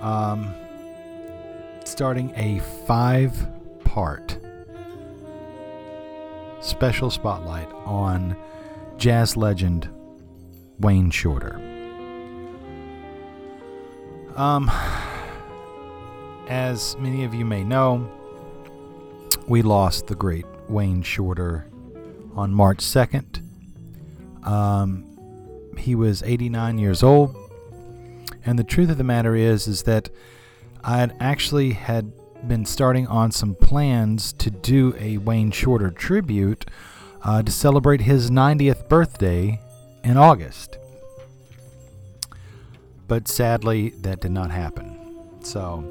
um, starting a five part special spotlight on jazz legend Wayne Shorter. Um, as many of you may know, we lost the great Wayne Shorter on March 2nd. Um, he was 89 years old and the truth of the matter is, is that I actually had been starting on some plans to do a Wayne Shorter tribute uh, to celebrate his 90th birthday in August. But sadly, that did not happen. So,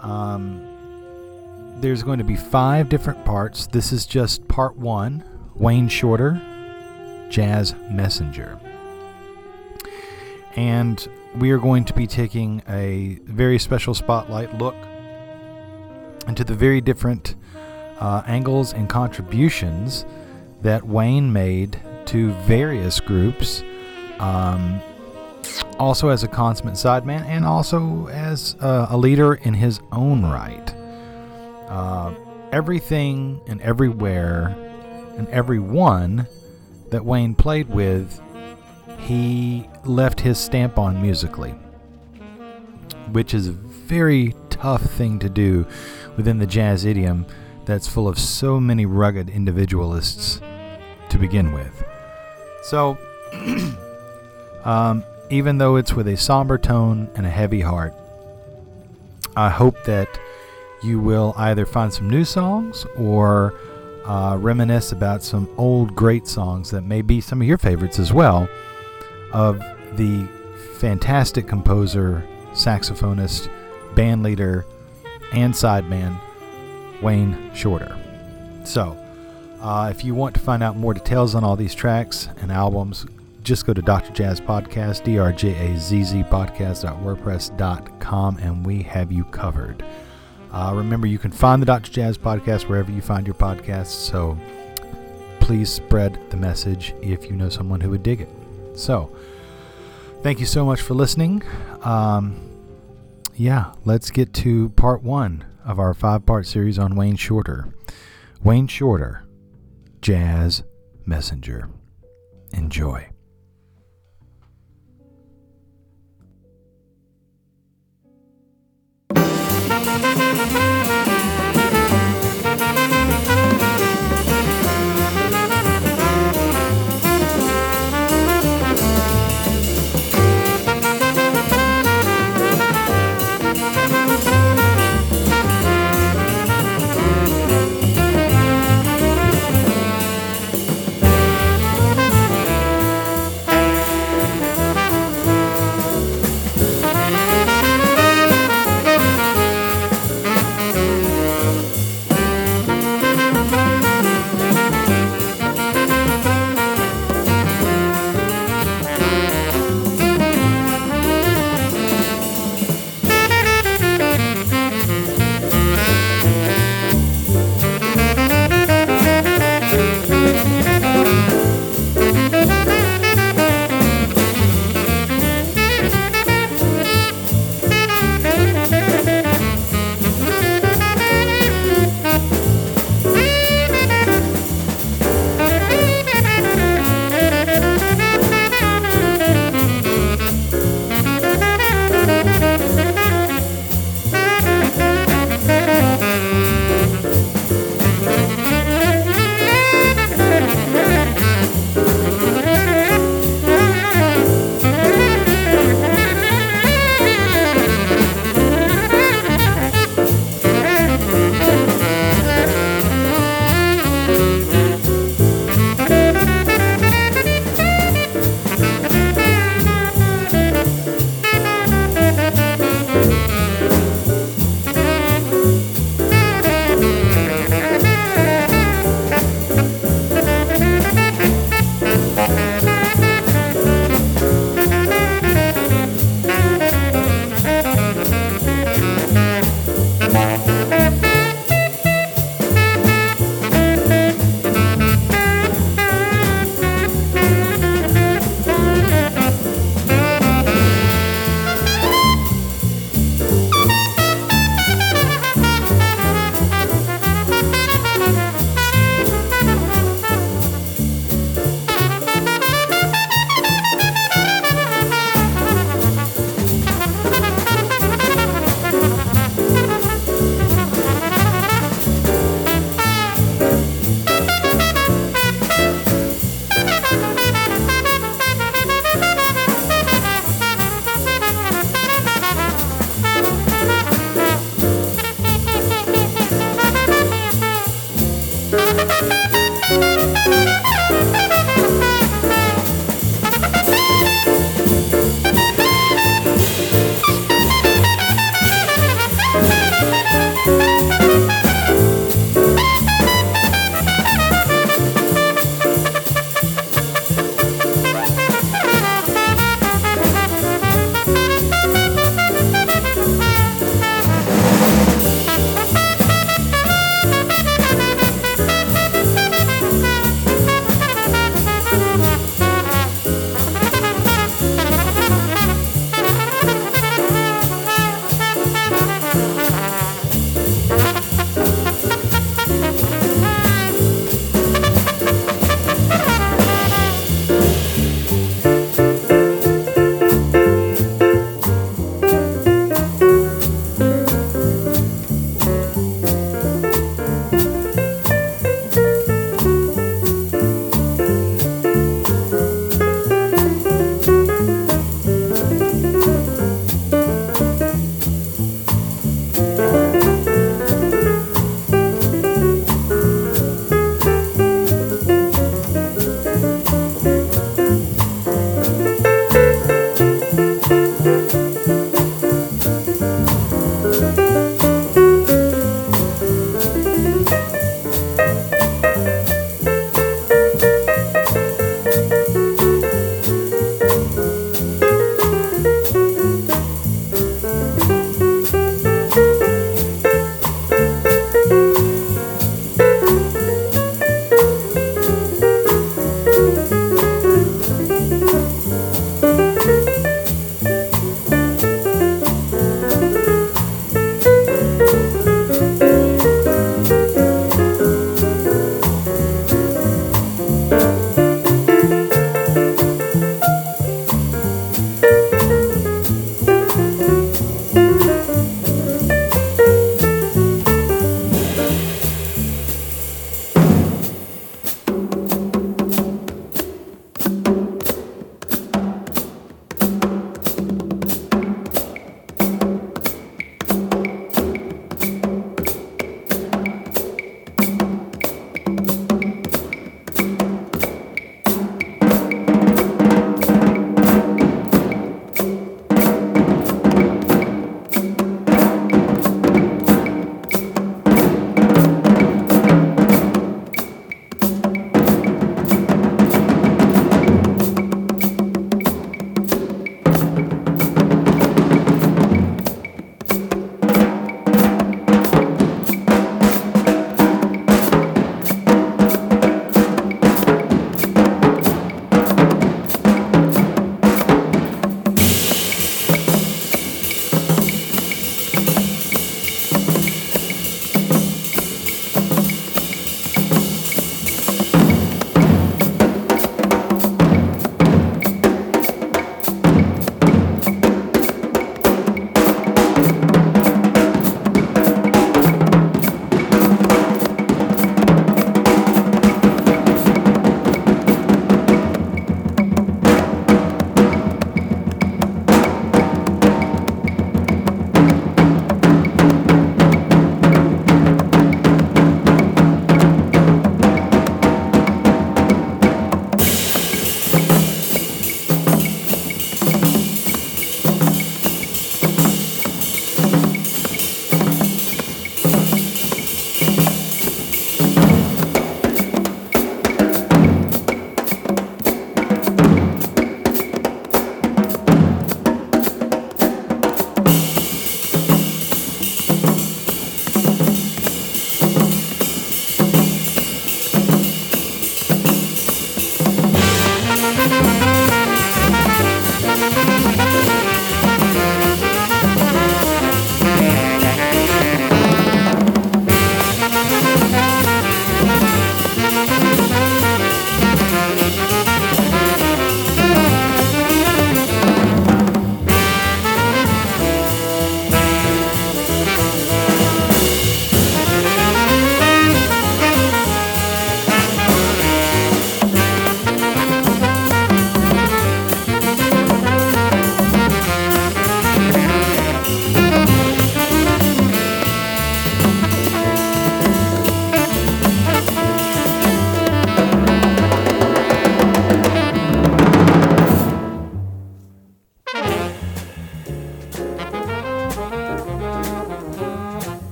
um, there's going to be five different parts. This is just part one Wayne Shorter, Jazz Messenger. And we are going to be taking a very special spotlight look into the very different uh, angles and contributions that Wayne made to various groups, um, also as a consummate sideman and also as uh, a leader in his own right. Uh, everything and everywhere and everyone that Wayne played with he left his stamp on musically, which is a very tough thing to do within the jazz idiom that's full of so many rugged individualists to begin with. So, um, even though it's with a somber tone and a heavy heart, I hope that you will either find some new songs or uh, reminisce about some old great songs that may be some of your favorites as well of the fantastic composer, saxophonist, band leader, and sideman, Wayne Shorter. So, uh, if you want to find out more details on all these tracks and albums, just go to Dr. Jazz Podcast, D-R-J-A-Z-Z podcast.wordpress.com, and we have you covered. Uh, remember, you can find the Dr. Jazz Podcast wherever you find your podcasts, so please spread the message if you know someone who would dig it. So, thank you so much for listening. Um, yeah, let's get to part one of our five part series on Wayne Shorter. Wayne Shorter, Jazz Messenger. Enjoy.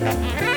Bye.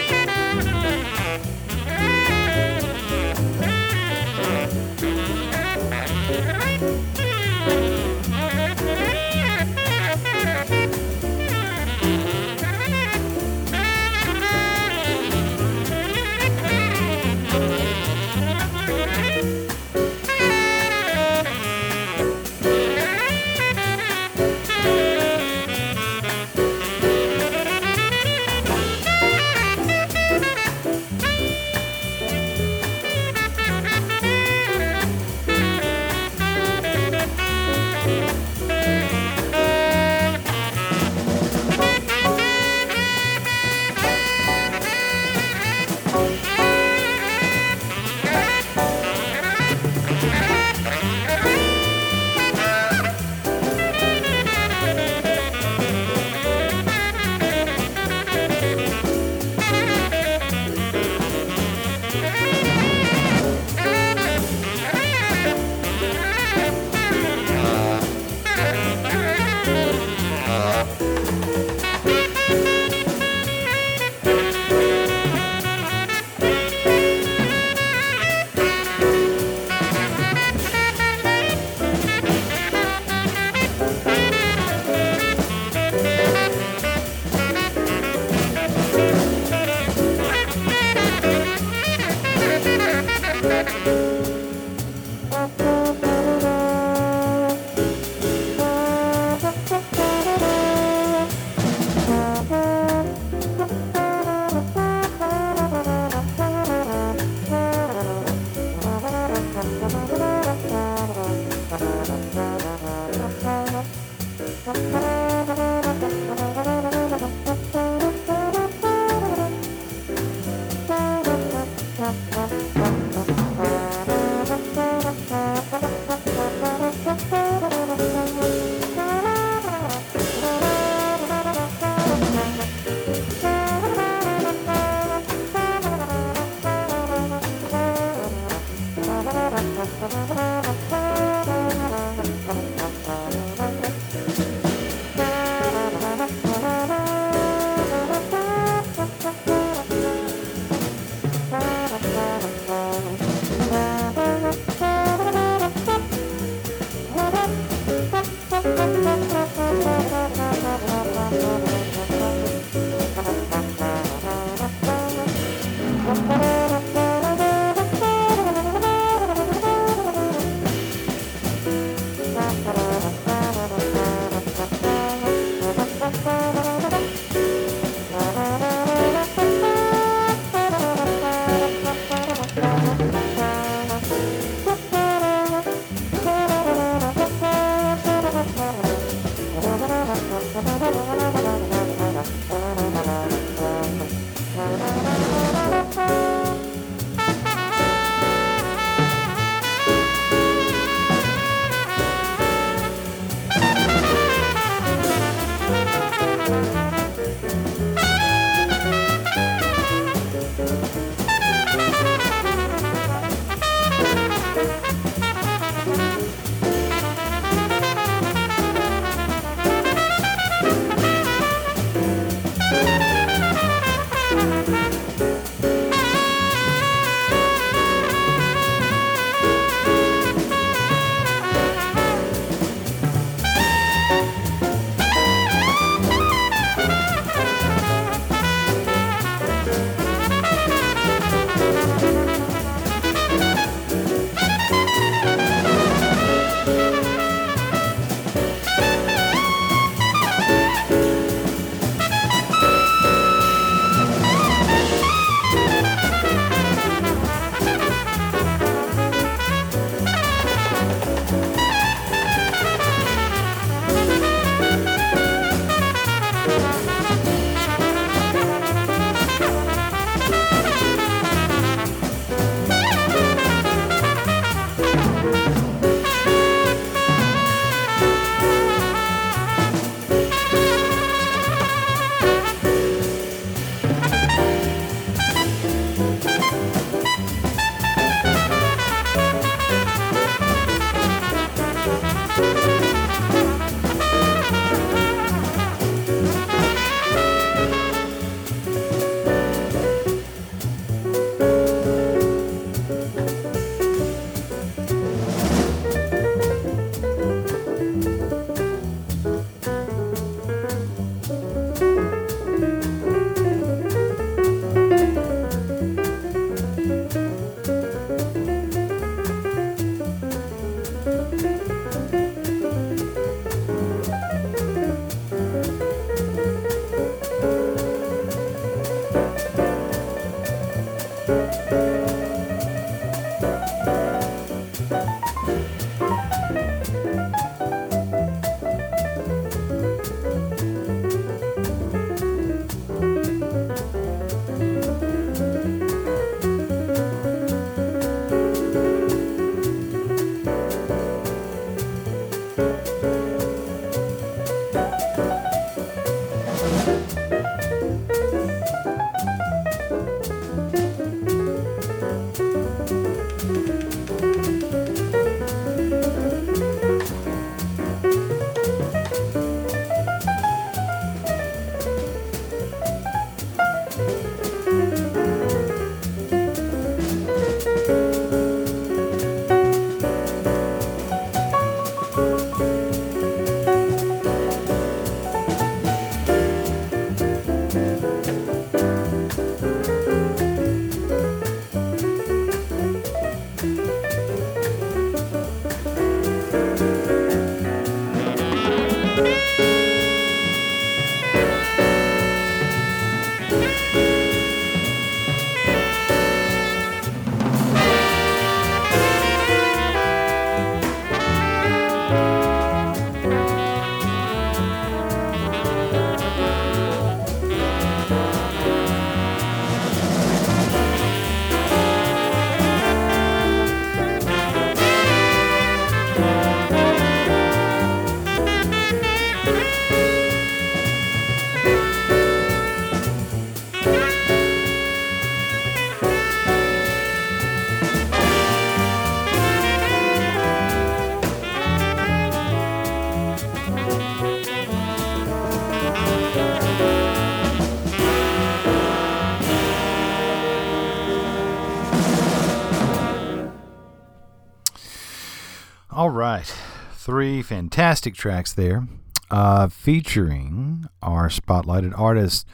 Three fantastic tracks there, uh, featuring our spotlighted artist,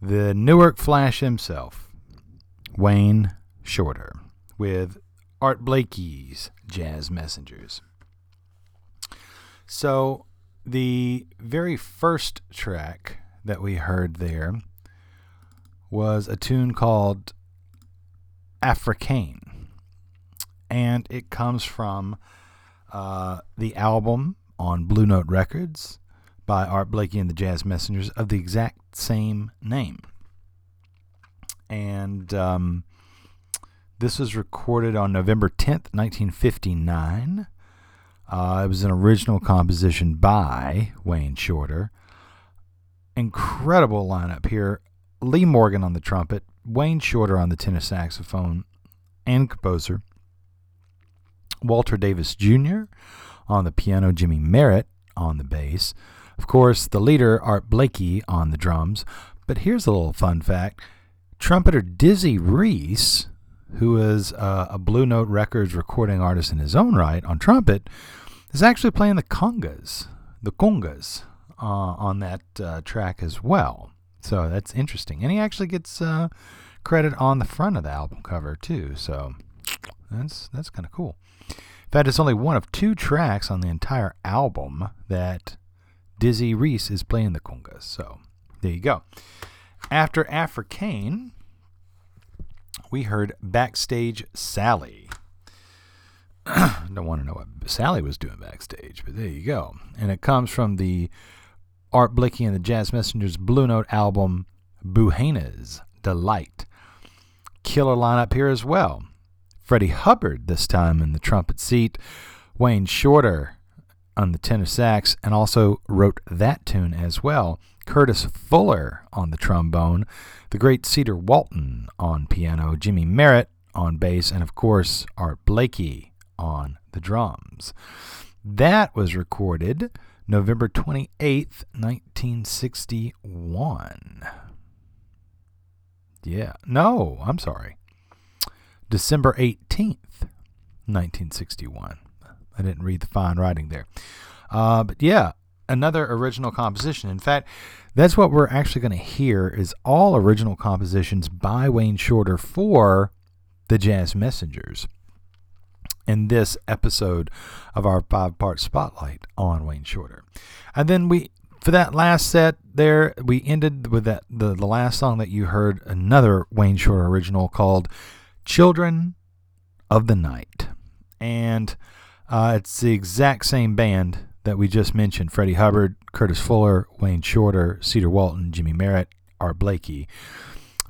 the Newark Flash himself, Wayne Shorter, with Art Blakey's Jazz Messengers. So, the very first track that we heard there was a tune called Africaine, and it comes from uh, the album on Blue Note Records by Art Blakey and the Jazz Messengers of the exact same name. And um, this was recorded on November 10th, 1959. Uh, it was an original composition by Wayne Shorter. Incredible lineup here. Lee Morgan on the trumpet, Wayne Shorter on the tenor saxophone and composer, Walter Davis Jr. on the piano, Jymie Merritt on the bass. Of course, the leader, Art Blakey, on the drums. But here's a little fun fact trumpeter Dizzy Reese, who is uh, a Blue Note Records recording artist in his own right on trumpet, is actually playing the congas, the congas, uh, on that uh, track as well. So that's interesting. And he actually gets uh, credit on the front of the album cover, too. So that's, that's kind of cool. In fact, it's only one of two tracks on the entire album that Dizzy Reese is playing the congas. So there you go. After Africaine, we heard Backstage Sally. Don't want to know what Sally was doing backstage, but there you go. And it comes from the Art Blakey and the Jazz Messengers Blue Note album, Buhaina's Delight. Killer lineup here as well. Freddie Hubbard this time in the trumpet seat, Wayne Shorter on the tenor sax, and also wrote that tune as well. Curtis Fuller on the trombone, the great Cedar Walton on piano, Jymie Merritt on bass, and of course Art Blakey on the drums. That was recorded November 28th, 1961. Yeah, no, I'm sorry. December 18th, 1961. I didn't read the fine writing there. Uh, but yeah, another original composition. In fact, that's what we're actually going to hear is all original compositions by Wayne Shorter for the Jazz Messengers in this episode of our five-part spotlight on Wayne Shorter. And then we for that last set there, we ended with that the, the last song that you heard, another Wayne Shorter original called Children of the Night. And uh, it's the exact same band that we just mentioned Freddie Hubbard, Curtis Fuller, Wayne Shorter, Cedar Walton, Jymie Merritt, Art Blakey.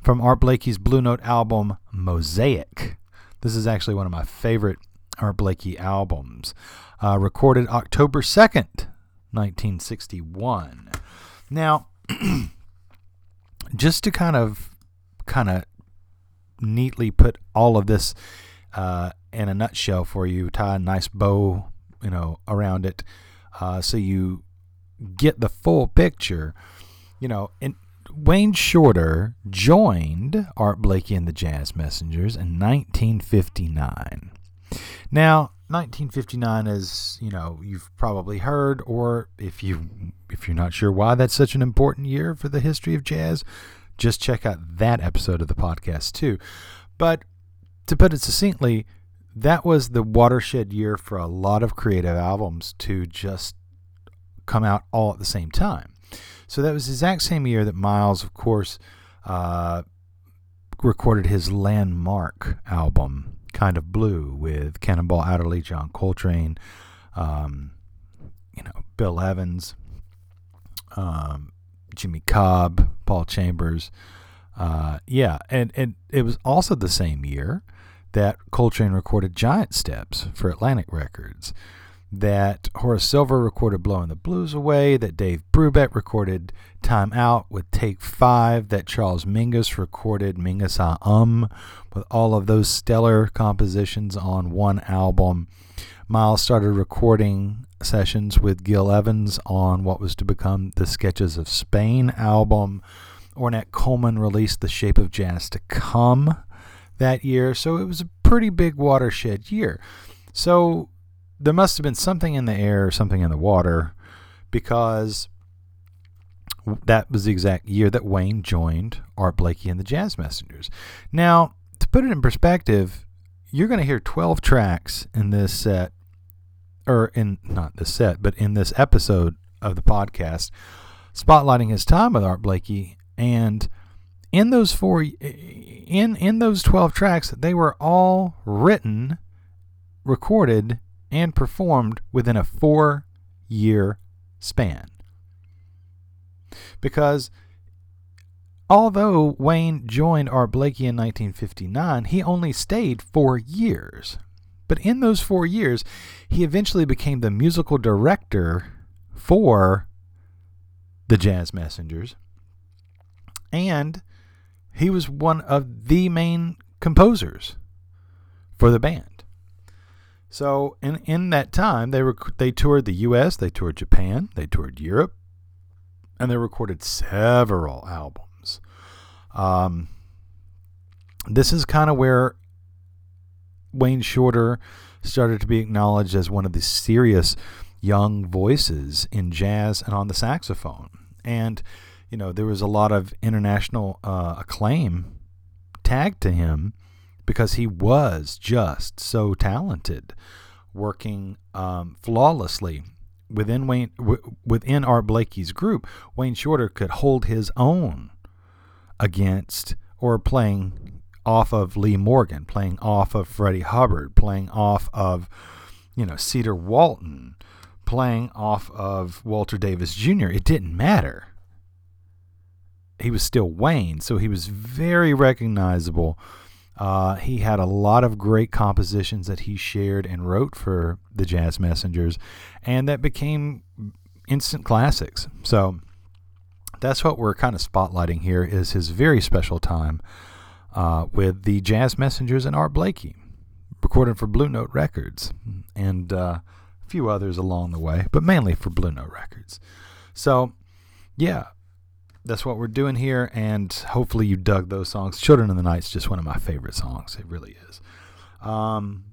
From Art Blakey's Blue Note album, Mosaic. This is actually one of my favorite Art Blakey albums. Uh, recorded October 2nd, 1961. Now, just to kind of kind of neatly put all of this uh, in a nutshell for you, tie a nice bow, you know, around it, uh, so you get the full picture. You know, and Wayne Shorter joined Art Blakey and the Jazz Messengers in 1959. Now, 1959 is, you know, you've probably heard, or if you if you're not sure why that's such an important year for the history of jazz, just check out that episode of the podcast too. But to put it succinctly, that was the watershed year for a lot of creative albums to just come out all at the same time. So that was the exact same year that Miles, of course, uh, recorded his landmark album, Kind of Blue, with Cannonball Adderley, John Coltrane, um, you know, Bill Evans, um, Jimmy Cobb, Paul Chambers. Uh, yeah, and, and it was also the same year that Coltrane recorded Giant Steps for Atlantic Records, that Horace Silver recorded Blowing the Blues Away, that Dave Brubeck recorded Time Out with Take Five, that Charles Mingus recorded Mingus Ah Um, with all of those stellar compositions on one album. Miles started recording sessions with Gil Evans on what was to become the Sketches of Spain album. Ornette Coleman released The Shape of Jazz to Come that year, so it was a pretty big watershed year. So there must have been something in the air, or something in the water, because that was the exact year that Wayne joined Art Blakey and the Jazz Messengers. Now, to put it in perspective, you're going to hear 12 tracks in this set, or in not this set, but in this episode of the podcast, spotlighting his time with Art Blakey. And in those four, in in those 12 tracks, they were all written, recorded, and performed within a four year span. Because although Wayne joined Art Blakey in 1959, he only stayed four years. But in those four years, he eventually became the musical director for the Jazz Messengers. And he was one of the main composers for the band. So in in that time, they were they toured the U.S., they toured Japan, they toured Europe, and they recorded several albums. Um, this is kind of where Wayne Shorter started to be acknowledged as one of the serious young voices in jazz and on the saxophone. And you know, there was a lot of international uh, acclaim tagged to him because he was just so talented, working um, flawlessly within Wayne w- within Art Blakey's group. Wayne Shorter could hold his own against or playing off of Lee Morgan, playing off of Freddie Hubbard, playing off of you know Cedar Walton, playing off of Walter Davis Jr. It didn't matter he was still Wayne, so he was very recognizable. Uh, he had a lot of great compositions that he shared and wrote for the Jazz Messengers, and that became instant classics. So that's what we're kind of spotlighting here is his very special time uh, with the Jazz Messengers and Art Blakey, recorded for Blue Note Records and uh, a few others along the way, but mainly for Blue Note Records. So, yeah, that's what we're doing here, and hopefully you dug those songs. Children of the Night's just one of my favorite songs. It really is. Um,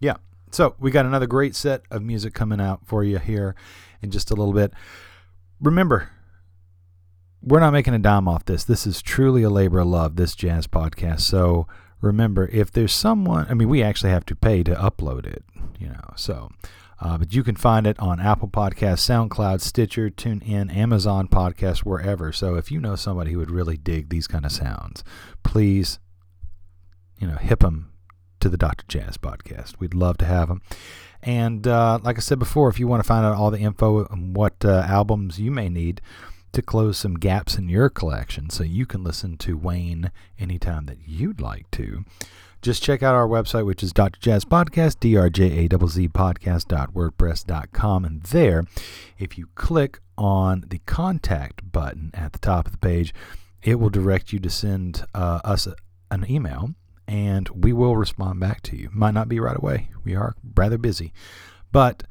yeah. So we got another great set of music coming out for you here in just a little bit. Remember, we're not making a dime off this. This is truly a labor of love, this jazz podcast. So remember, if there's someone, I mean, we actually have to pay to upload it, you know. So uh, but you can find it on Apple Podcasts, SoundCloud, Stitcher, TuneIn, Amazon Podcasts, wherever. So if you know somebody who would really dig these kind of sounds, please, you know, hip them to the Dr. Jazz podcast. We'd love to have them. And uh, like I said before, if you want to find out all the info on what uh, albums you may need to close some gaps in your collection so you can listen to Wayne anytime that you'd like to, just check out our website, which is Dr. Jazz Podcast, D-R-J-A-Z-Z podcast.wordpress.com. And there, if you click on the contact button at the top of the page, it will direct you to send uh, us a, an email and we will respond back to you. Might not be right away. We are rather busy, but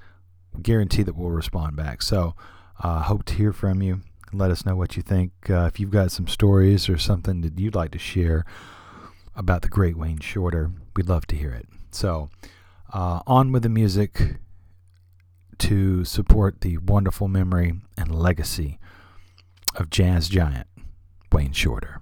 guarantee that we'll respond back. So, uh, hope to hear from you. Let us know what you think. Uh, if you've got some stories or something that you'd like to share about the great Wayne Shorter, we'd love to hear it. So, uh, on with the music to support the wonderful memory and legacy of jazz giant Wayne Shorter.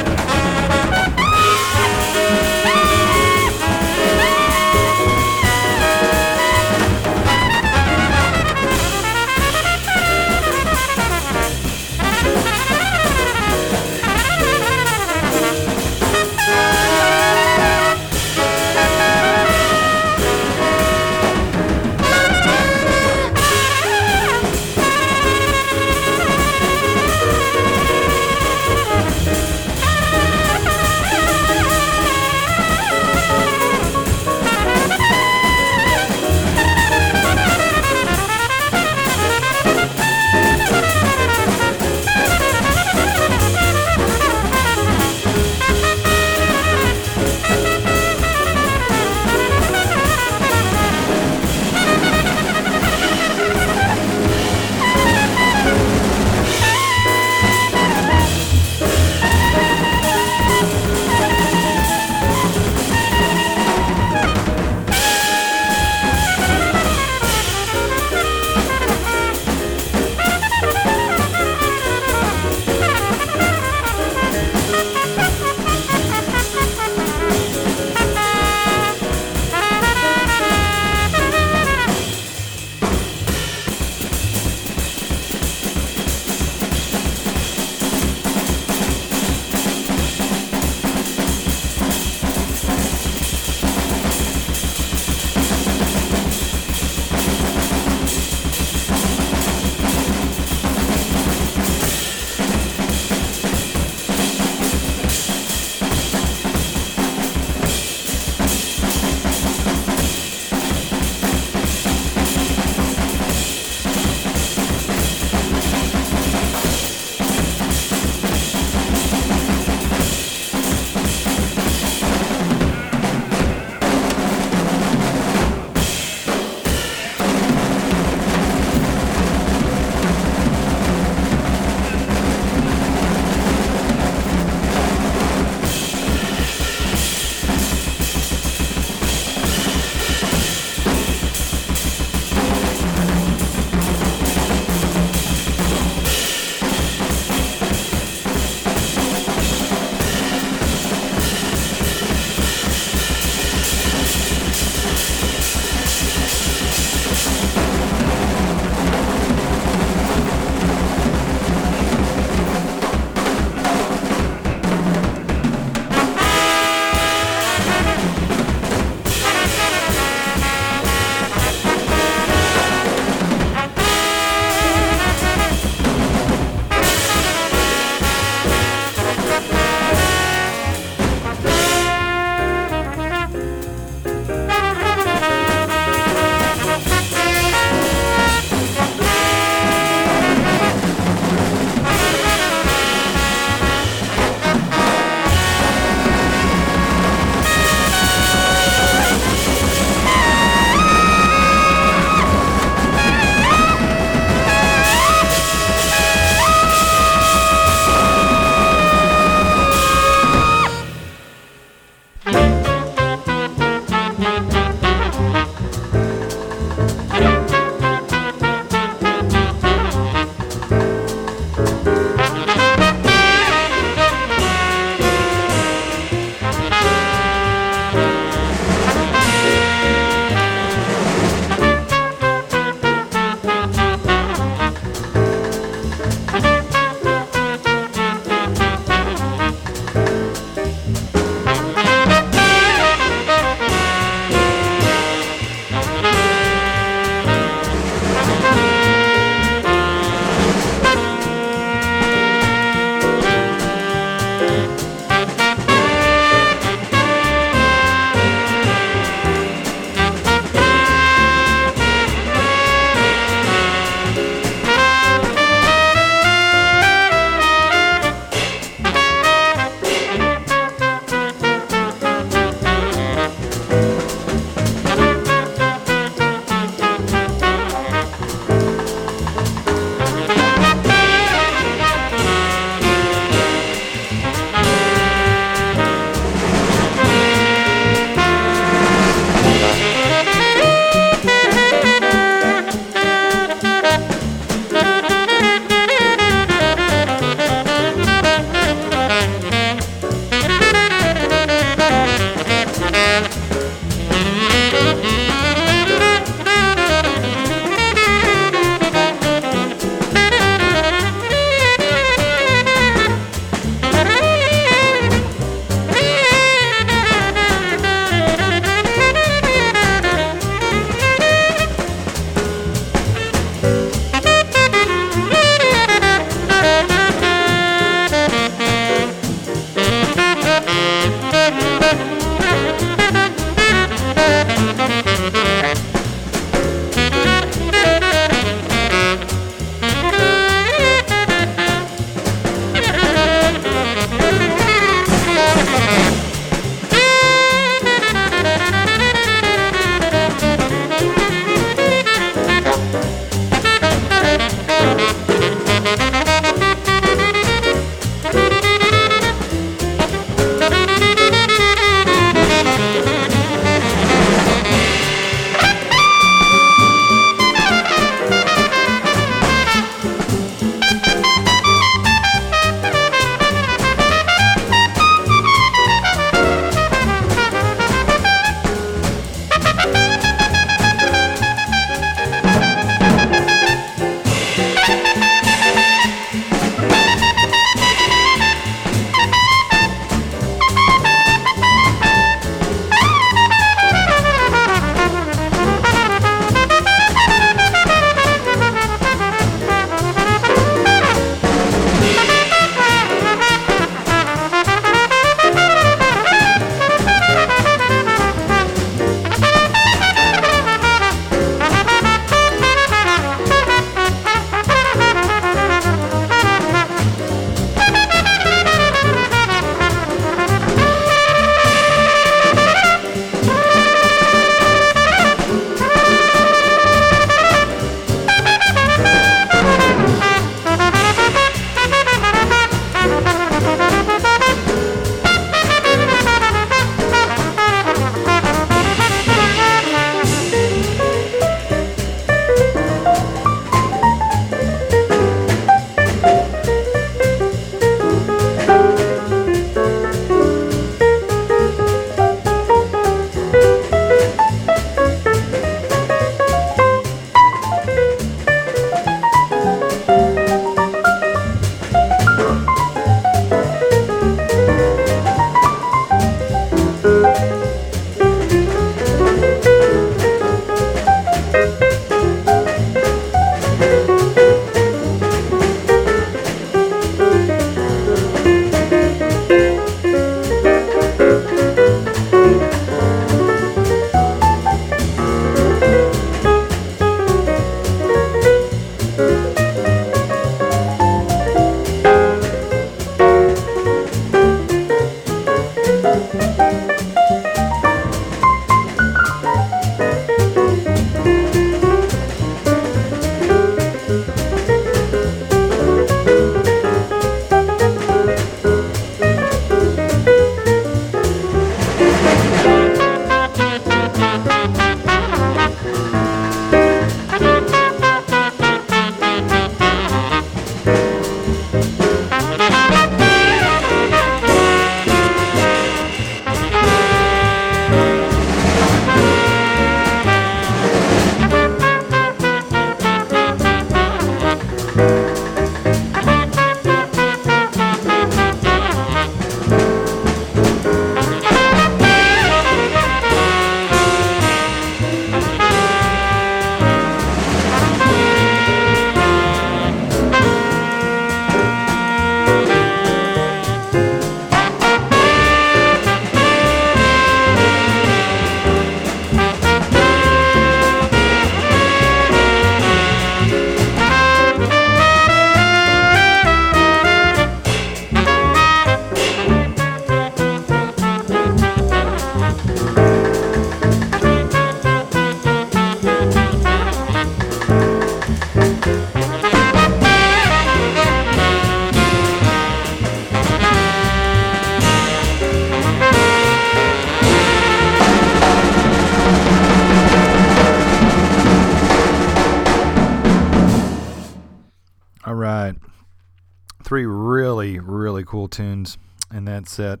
Set,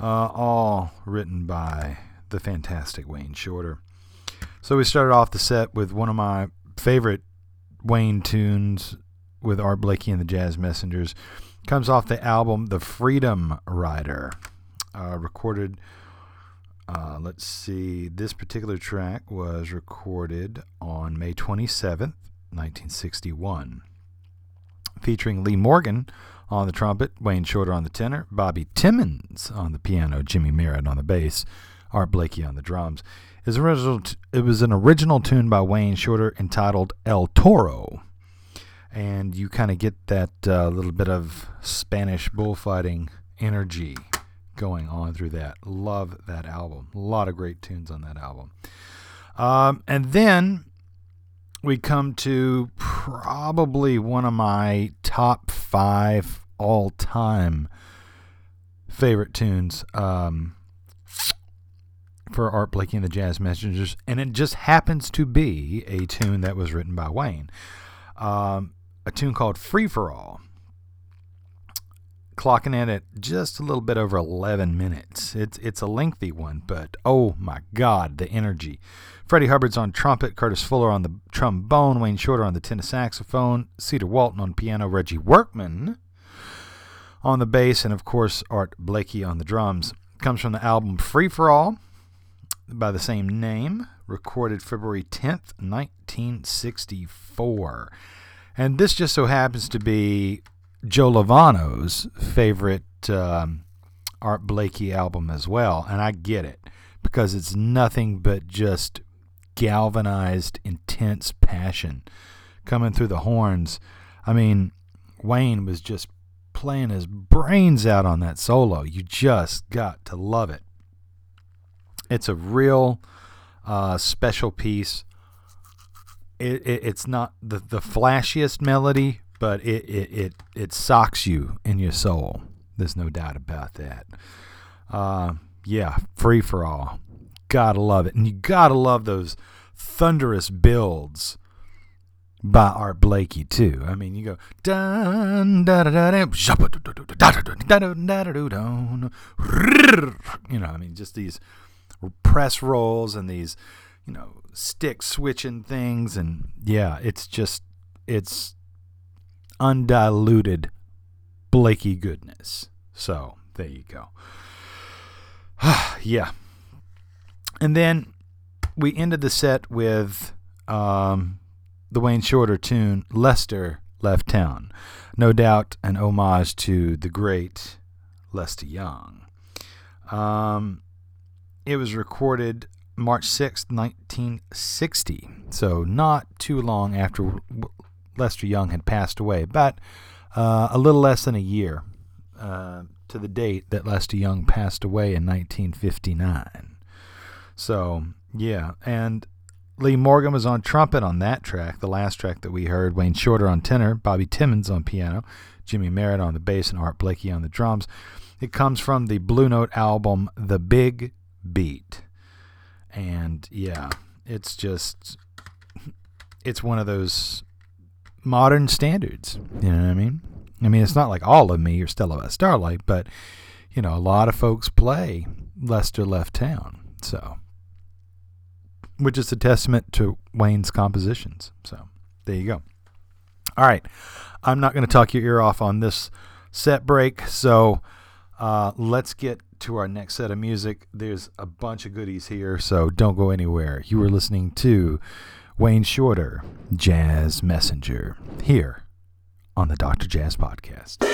uh, all written by the fantastic Wayne Shorter. So we started off the set with one of my favorite Wayne tunes with Art Blakey and the Jazz Messengers. Comes off the album The Freedom Rider, uh, recorded. Uh, let's see, this particular track was recorded on May 27th, 1961 featuring Lee Morgan on the trumpet, Wayne Shorter on the tenor, Bobby Timmons on the piano, Jymie Merritt on the bass, Art Blakey on the drums. It was, it was an original tune by Wayne Shorter entitled El Toro. And you kind of get that uh, little bit of Spanish bullfighting energy going on through that. Love that album. A lot of great tunes on that album. Um, and then we come to probably one of my top five all time favorite tunes um, for Art Blakey and the Jazz Messengers, and it just happens to be a tune that was written by Wayne. Um, a tune called Free for All. Clocking in at just a little bit over 11 minutes. It's it's a lengthy one, but oh my God, the energy. Freddie Hubbard's on trumpet, Curtis Fuller on the trombone, Wayne Shorter on the tenor saxophone, Cedar Walton on piano, Reggie Workman on the bass, and of course Art Blakey on the drums. Comes from the album Free for All by the same name, recorded February 10th, 1964. And this just so happens to be Joe Lovano's favorite um, Art Blakey album as well, and I get it because it's nothing but just galvanized, intense passion coming through the horns. I mean, Wayne was just playing his brains out on that solo. You just got to love it. It's a real uh, special piece. It, it, it's not the, the flashiest melody, but it, it, it, it socks you in your soul. There's no doubt about that. Uh, yeah, free for all. Gotta love it. And you gotta love those thunderous builds by Art Blakey too. I mean, you go dun da da da you know, I mean, just these press rolls and these, you know, stick switching things, and yeah, it's just it's undiluted Blakey goodness. So there you go. yeah, and then we ended the set with um, the Wayne Shorter tune, Lester Left Town. No doubt an homage to the great Lester Young. Um, it was recorded March 6, 1960, so not too long after Lester Young had passed away, but uh, a little less than a year uh, to the date that Lester Young passed away in 1959. So yeah, and Lee Morgan was on trumpet on that track, the last track that we heard. Wayne Shorter on tenor, Bobby Timmons on piano, Jymie Merritt on the bass, and Art Blakey on the drums. It comes from the Blue Note album, The Big Beat. And yeah, it's just, it's one of those modern standards. You know what I mean? I mean, it's not like all of me or Stella by Starlight, but, you know, a lot of folks play Lester Left Town. So which is a testament to Wayne's compositions. So there you go. All right. I'm not going to talk your ear off on this set break. So uh, let's get to our next set of music. There's a bunch of goodies here, so don't go anywhere. You are listening to Wayne Shorter, Jazz Messenger, here on the Dr. Jazz Podcast.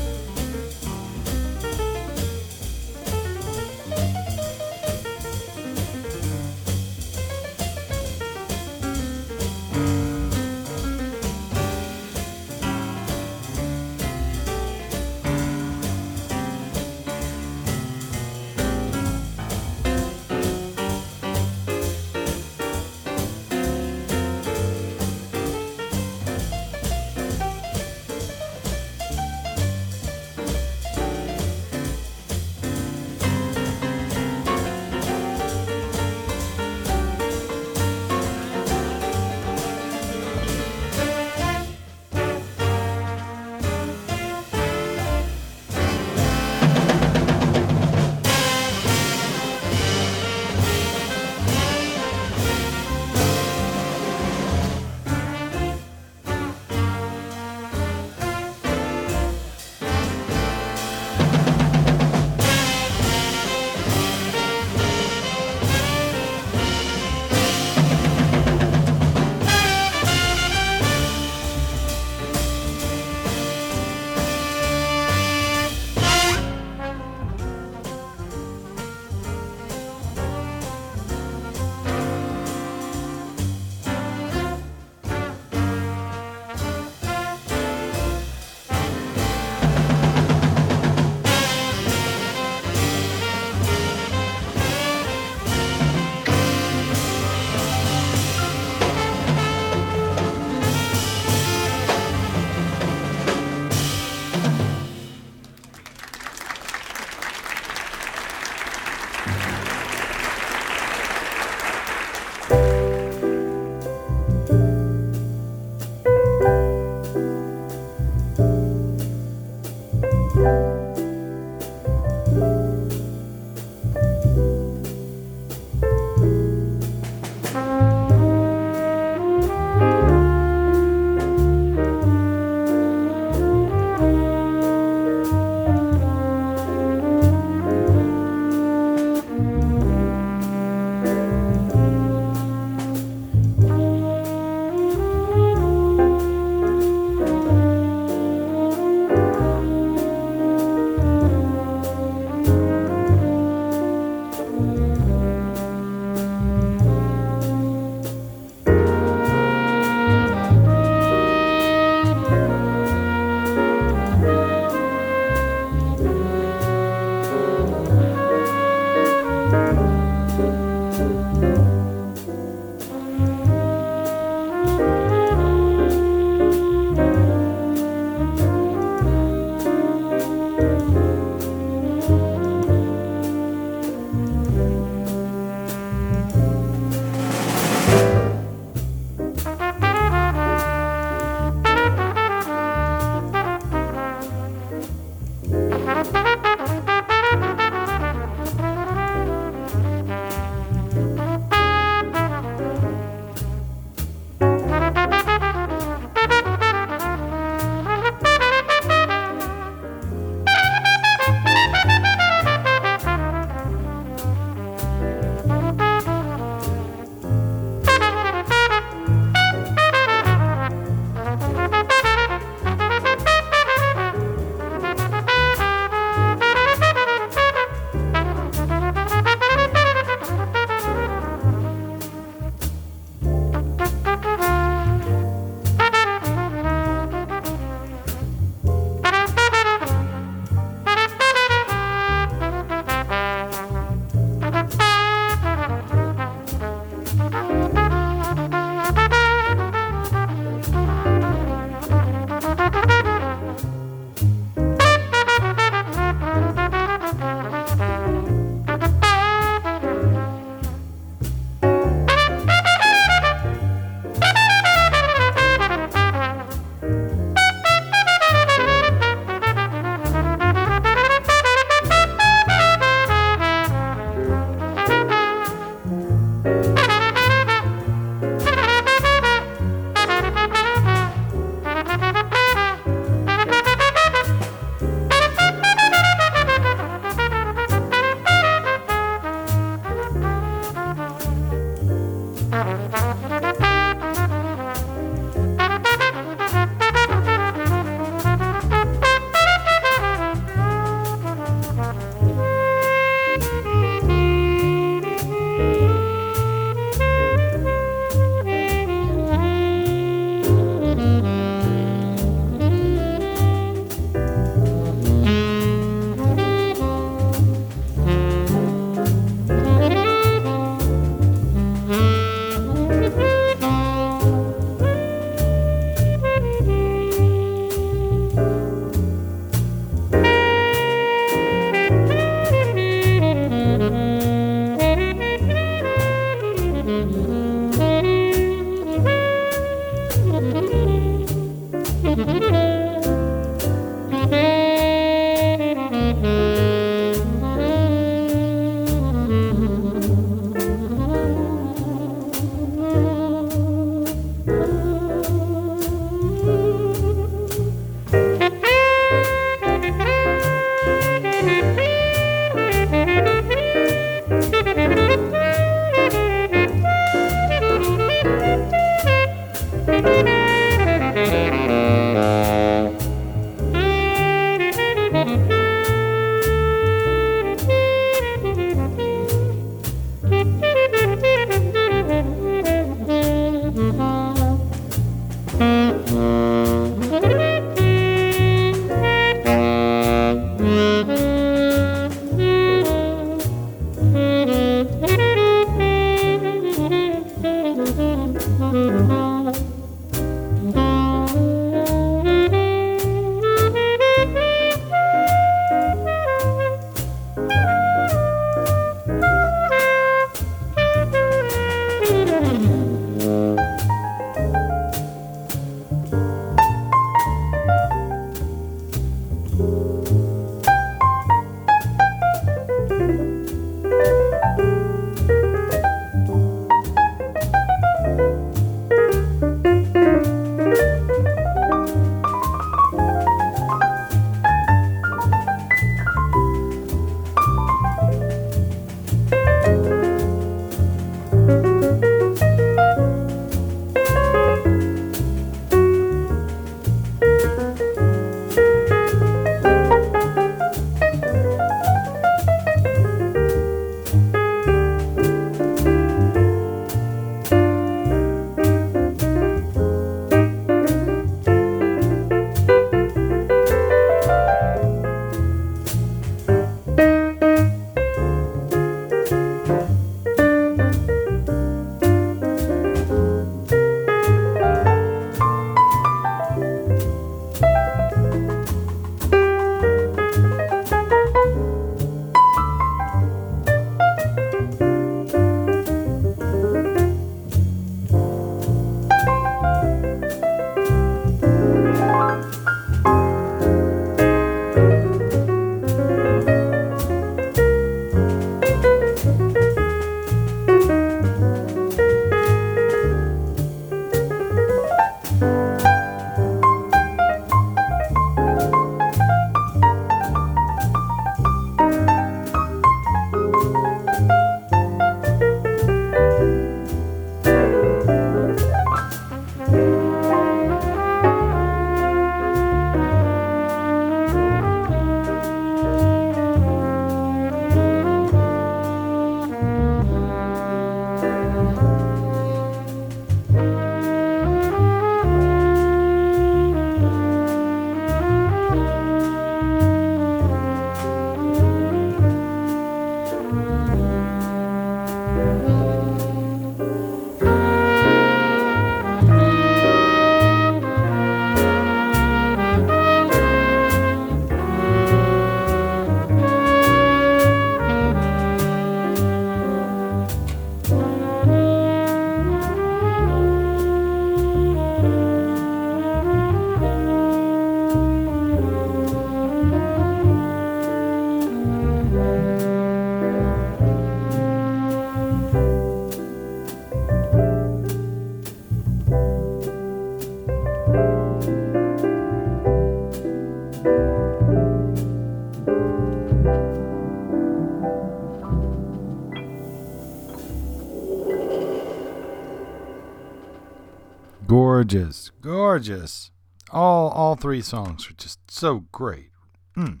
Gorgeous, gorgeous. All all three songs are just so great. Mm.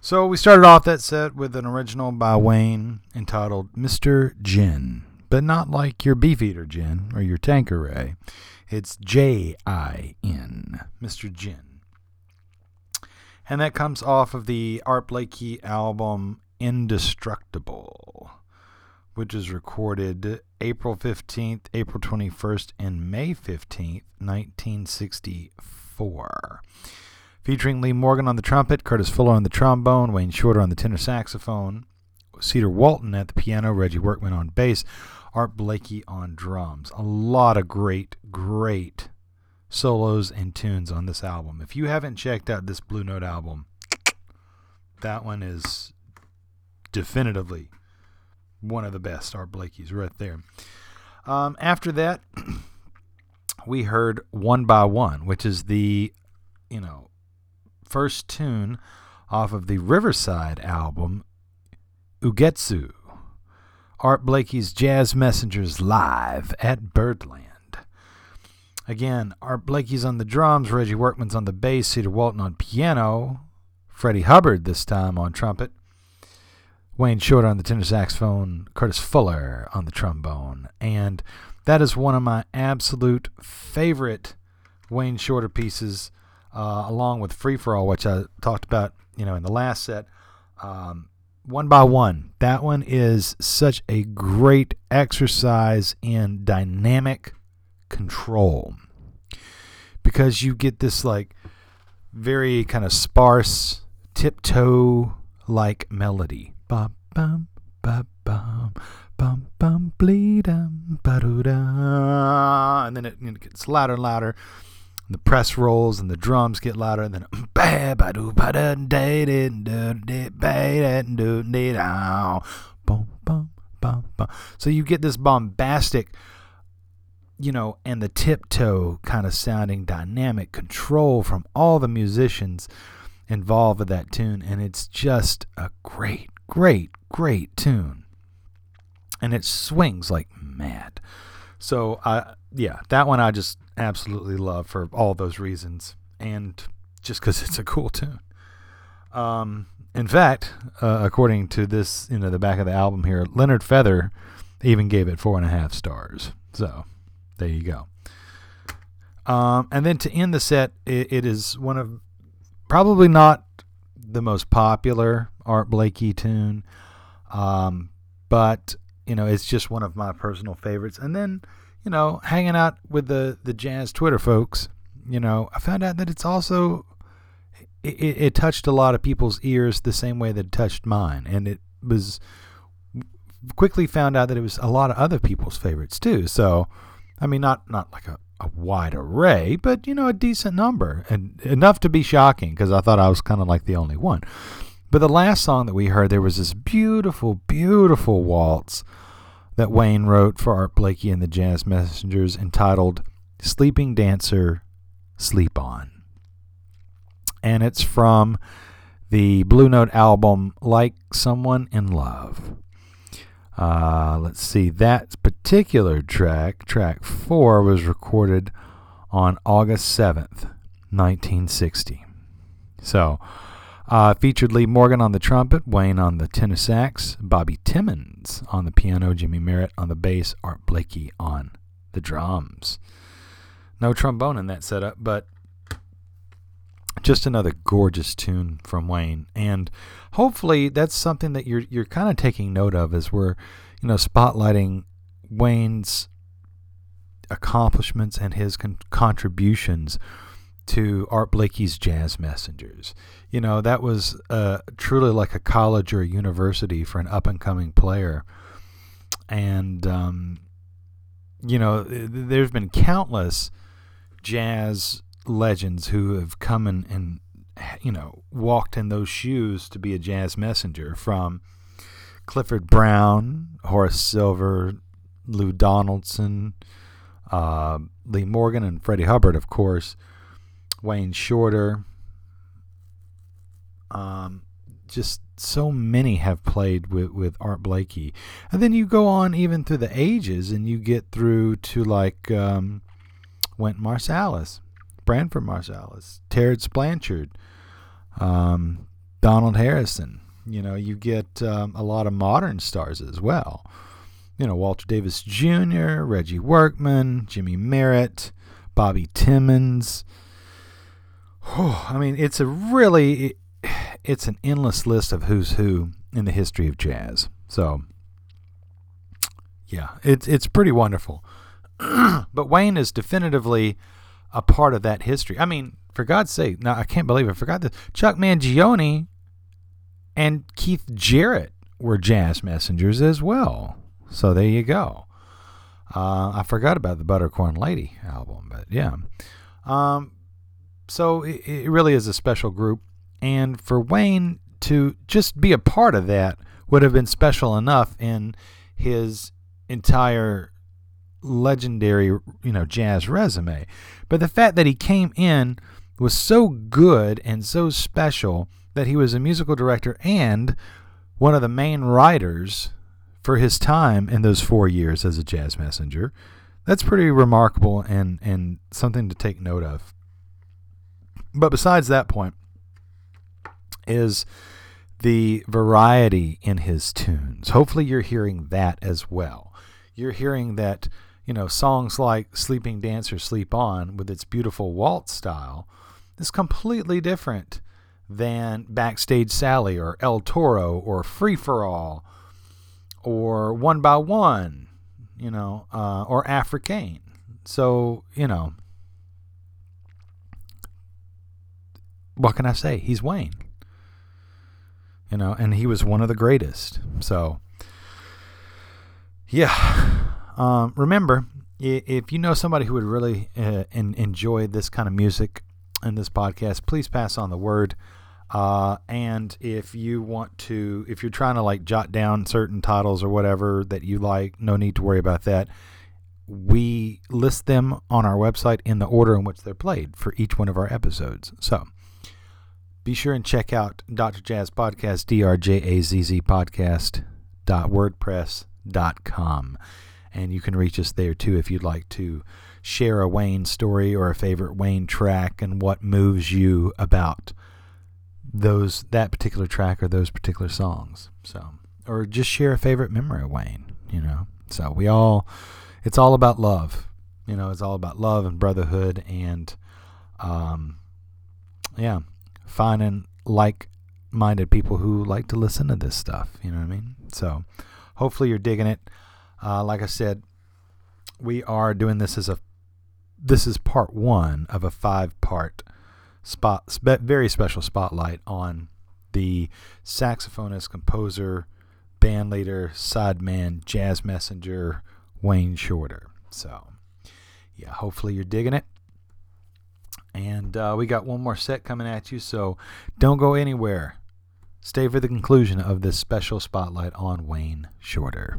So we started off that set with an original by Wayne entitled Mr. Jin, but not like your Beefeater gin or your Tanqueray. It's J I N, Mr. Jin. And that comes off of the Art Blakey album Indestructible which is recorded April 15th, April 21st, and May 15th, 1964. Featuring Lee Morgan on the trumpet, Curtis Fuller on the trombone, Wayne Shorter on the tenor saxophone, Cedar Walton at the piano, Reggie Workman on bass, Art Blakey on drums. A lot of great, great solos and tunes on this album. If you haven't checked out this Blue Note album, that one is definitively one of the best Art Blakey's right there. Um, after that, we heard One by One, which is the, you know, first tune off of the Riverside album, Ugetsu. Art Blakey's Jazz Messengers live at Birdland. Again, Art Blakey's on the drums, Reggie Workman's on the bass, Cedar Walton on piano, Freddie Hubbard this time on trumpet, Wayne Shorter on the tenor saxophone, Curtis Fuller on the trombone, and that is one of my absolute favorite Wayne Shorter pieces, uh, along with Free for All, which I talked about, you know, in the last set. Um, one by one, that one is such a great exercise in dynamic control because you get this like very kind of sparse tiptoe like melody. Bum bum bum bum bum bum bleedum ba and then it, it gets louder and louder. The press rolls and the drums get louder, and then. So you get this bombastic you know, and the tiptoe kind of sounding dynamic control from all the musicians involved with that tune. And it's just a great, great, great tune. And it swings like mad. So, uh, yeah, that one I just absolutely love for all those reasons. And just because it's a cool tune. Um, in fact, uh, according to this, you know, the back of the album here, Leonard Feather even gave it four and a half stars. So there you go. Um, and then to end the set, it, it is one of probably not the most popular Art Blakey tune, um, but you know it's just one of my personal favorites. And then you know hanging out with the the jazz Twitter folks, you know I found out that it's also it, it, touched a lot of people's ears the same way that it touched mine, and it was quickly found out that it was a lot of other people's favorites too. So I mean, not not like a, a wide array, but you know, a decent number and enough to be shocking because I thought I was kind of like the only one. But the last song that we heard, there was this beautiful, beautiful waltz that Wayne wrote for Art Blakey and the Jazz Messengers entitled Sleeping Dancer, Sleep On. And it's from the Blue Note album, Like Someone in Love. Uh, let's see, that particular track, track four, was recorded on August 7th, 1960. So, uh, featured Lee Morgan on the trumpet, Wayne on the tenor sax, Bobby Timmons on the piano, Jymie Merritt on the bass, Art Blakey on the drums. No trombone in that setup, but just another gorgeous tune from Wayne, and hopefully that's something that you're you're kind of taking note of as we're you know spotlighting Wayne's accomplishments and his con- contributions to Art Blakey's Jazz Messengers. You know that was uh, truly like a college or a university for an up and coming player, and um, you know there's been countless jazz legends who have come and, and you know walked in those shoes to be a jazz messenger from Clifford Brown, Horace Silver, Lou Donaldson, uh, Lee Morgan, and Freddie Hubbard, of course, Wayne Shorter. Um, just so many have played with, with Art Blakey. And then you go on even through the ages and you get through to like um, Wynton Marsalis. Branford Marsalis, Terence Blanchard, um, Donald Harrison. You know, you get um, a lot of modern stars as well. You know, Walter Davis Jr., Reggie Workman, Jymie Merritt, Bobby Timmons. Oh, I mean, it's a really, it's an endless list of who's who in the history of jazz. So, yeah, it's it's pretty wonderful. but Wayne is definitively a part of that history. I mean, for God's sake, now I can't believe I forgot this. Chuck Mangione and Keith Jarrett were jazz messengers as well. So there you go. Uh, I forgot about the Buttercorn Lady album, but yeah. Um, so it, it really is a special group. And for Wayne to just be a part of that would have been special enough in his entire legendary, you know, jazz resume. But the fact that he came in was so good and so special that he was a musical director and one of the main writers for his time in those four years as a jazz messenger. That's pretty remarkable and, and something to take note of. But besides that point, is the variety in his tunes. Hopefully, you're hearing that as well. You're hearing that, you know, songs like Sleeping Dancer Sleep On with its beautiful waltz style is completely different than Backstage Sally or El Toro or Free for All or One by One, you know, uh, or Africaine. So, you know, what can I say? He's Wayne. You know, and he was one of the greatest. So, yeah. Um, remember, if you know somebody who would really uh, enjoy this kind of music in this podcast, please pass on the word. Uh, and if you want to, if you're trying to like jot down certain titles or whatever that you like, no need to worry about that. We list them on our website in the order in which they're played for each one of our episodes. So be sure and check out Dr. Jazz Podcast, D-R-J-A-Z-Z podcast.wordpress.com. And you can reach us there too if you'd like to share a Wayne story or a favorite Wayne track and what moves you about those that particular track or those particular songs. So, or just share a favorite memory of Wayne, you know. So we all, it's all about love, you know. It's all about love and brotherhood and, um, yeah, finding like-minded people who like to listen to this stuff. You know what I mean? So, hopefully you're digging it. Uh, like I said, we are doing this as a this is part one of a five part spot, very special spotlight on the saxophonist, composer, band leader, sideman, jazz messenger, Wayne Shorter. So, yeah, hopefully you're digging it. And uh, we got one more set coming at you, so don't go anywhere. Stay for the conclusion of this special spotlight on Wayne Shorter.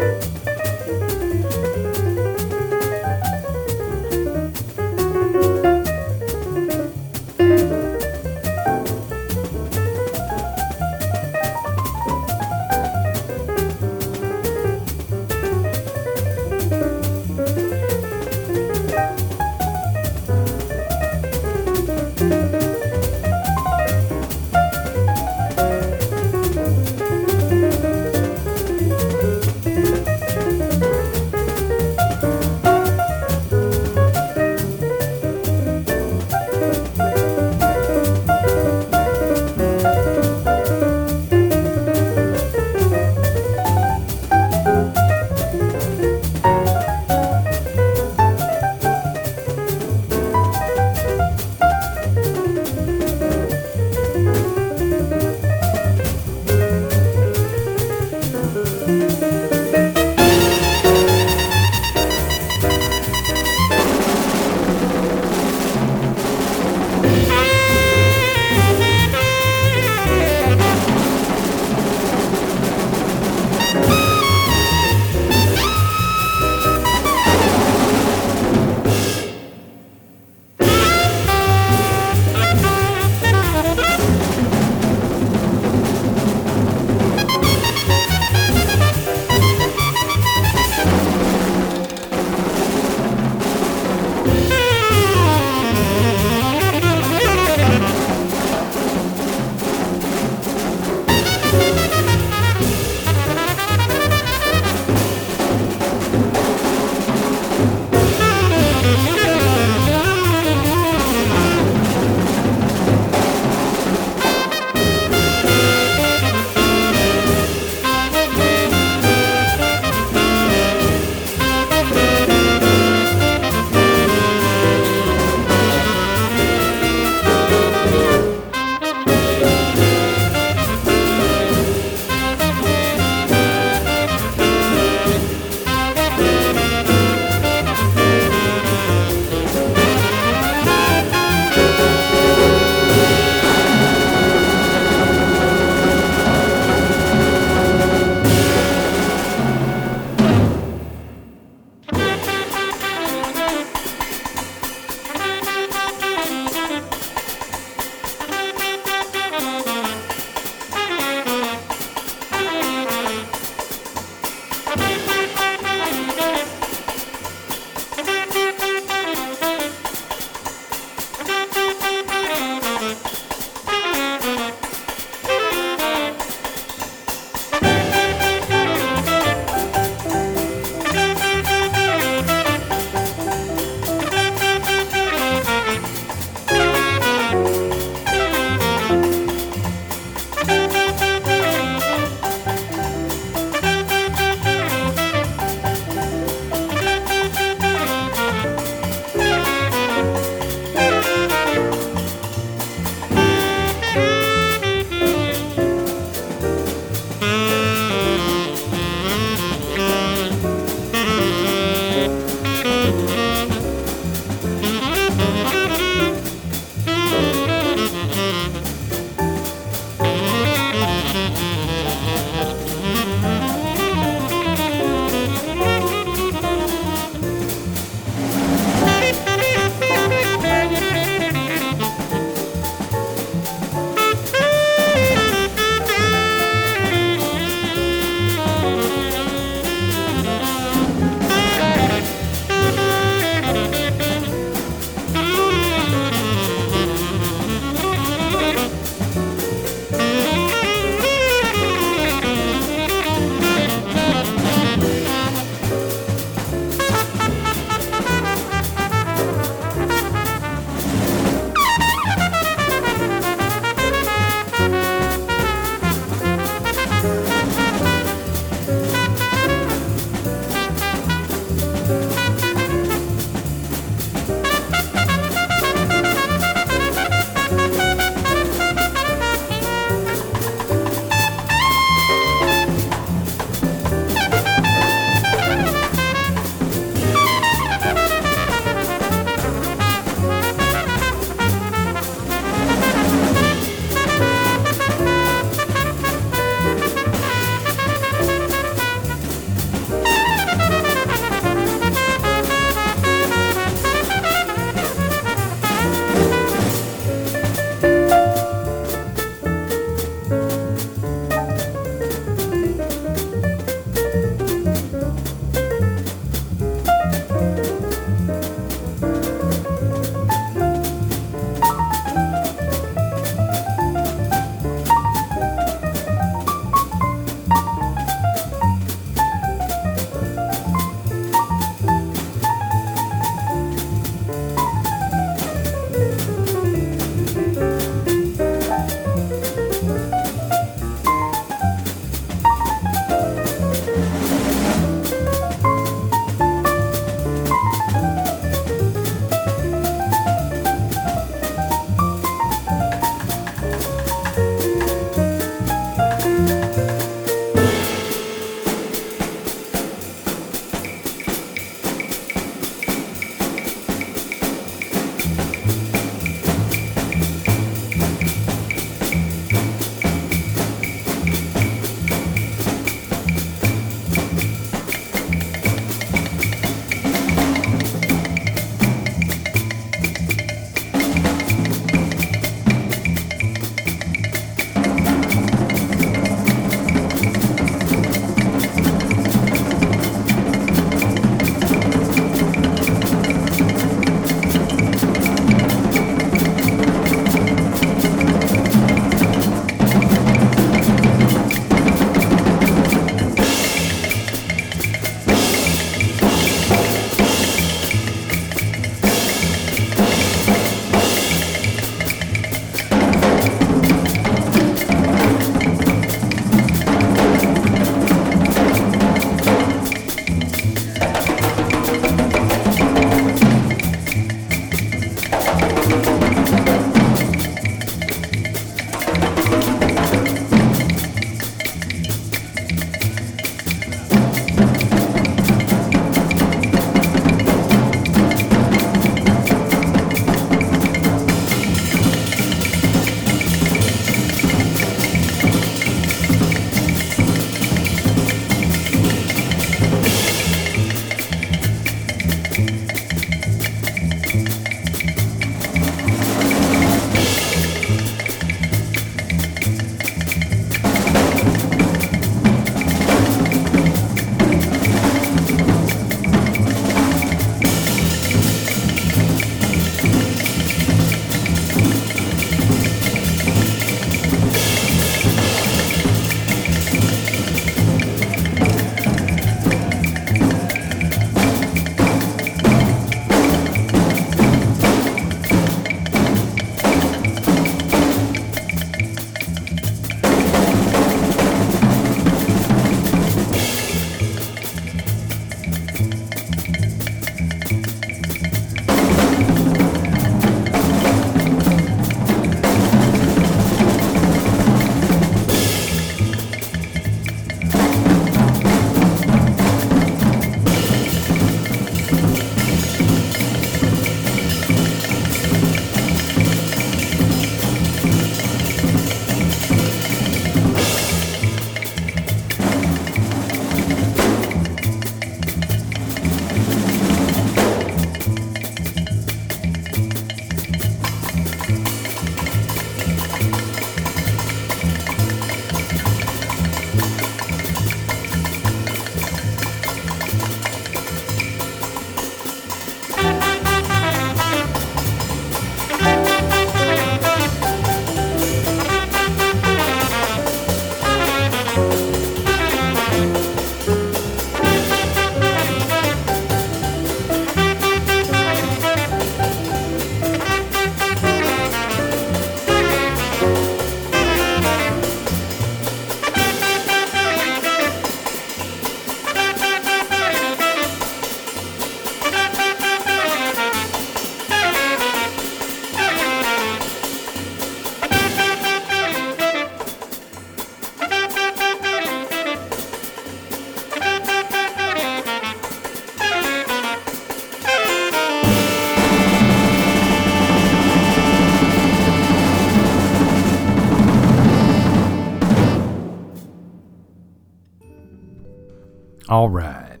All right.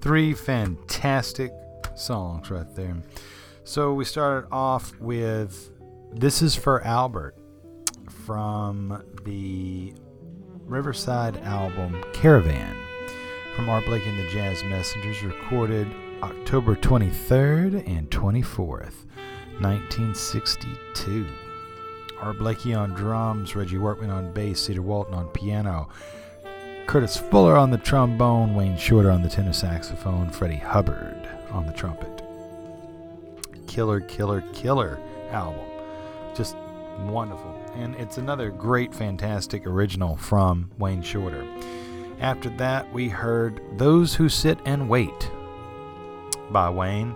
Three fantastic songs right there. So we started off with This is for Albert from the Riverside album Caravan from Art Blakey and the Jazz Messengers, recorded October 23rd and 24th, 1962. Art Blakey on drums, Reggie Workman on bass, Cedar Walton on piano, Curtis Fuller on the trombone, Wayne Shorter on the tenor saxophone, Freddie Hubbard on the trumpet. Killer, killer, killer album. Just wonderful. And it's another great, fantastic original from Wayne Shorter. After that, we heard Those Who Sit and Wait by Wayne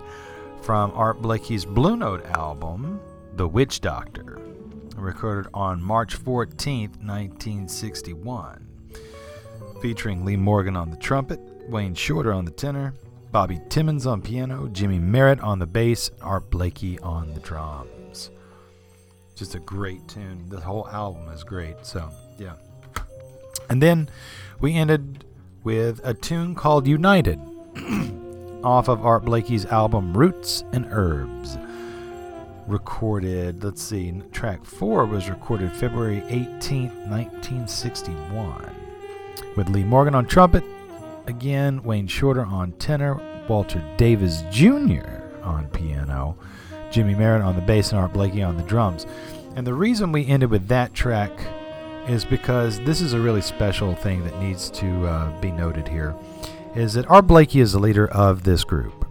from Art Blakey's Blue Note album, The Witch Doctor, recorded on March 14th, 1961. Featuring Lee Morgan on the trumpet, Wayne Shorter on the tenor, Bobby Timmons on piano, Jymie Merritt on the bass, Art Blakey on the drums. Just a great tune. The whole album is great. So, yeah. And then we ended with a tune called United off of Art Blakey's album Roots and Herbs. Recorded, let's see, track four was recorded February 18th, 1961. With Lee Morgan on trumpet, again, Wayne Shorter on tenor, Walter Davis Jr. on piano, Jymie Merritt on the bass, and Art Blakey on the drums. And the reason we ended with that track is because this is a really special thing that needs to uh, be noted here is that Art Blakey is the leader of this group.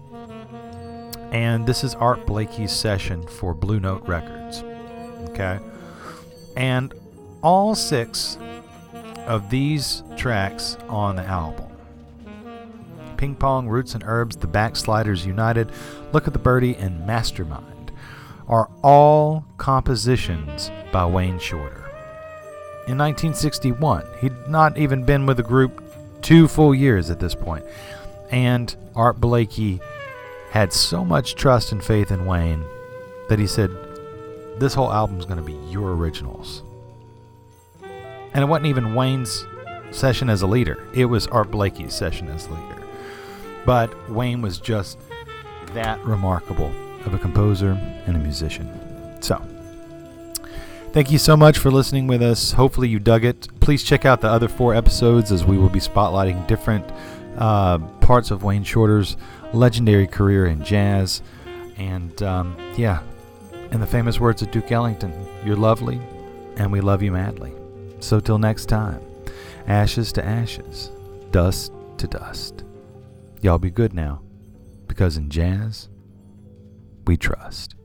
And this is Art Blakey's session for Blue Note Records. Okay? And all six of these tracks on the album Ping Pong, Roots and Herbs, The Backsliders United, Look at the Birdie, and Mastermind are all compositions by Wayne Shorter. In 1961, he'd not even been with the group two full years at this. And Art Blakey had so much trust and faith in Wayne that he said, This whole album's going to be your originals. And it wasn't even Wayne's session as a leader, it was Art Blakey's session as leader. But Wayne was just that remarkable of a composer and a musician. So, Thank you so much for listening with us. Hopefully, you dug it. Please check out the other four episodes as we will be spotlighting different uh, parts of Wayne Shorter's legendary career in jazz. And um, yeah, in the famous words of Duke Ellington, you're lovely and we love you madly. So, till next time, ashes to ashes, dust to dust. Y'all be good now, because in jazz, we trust.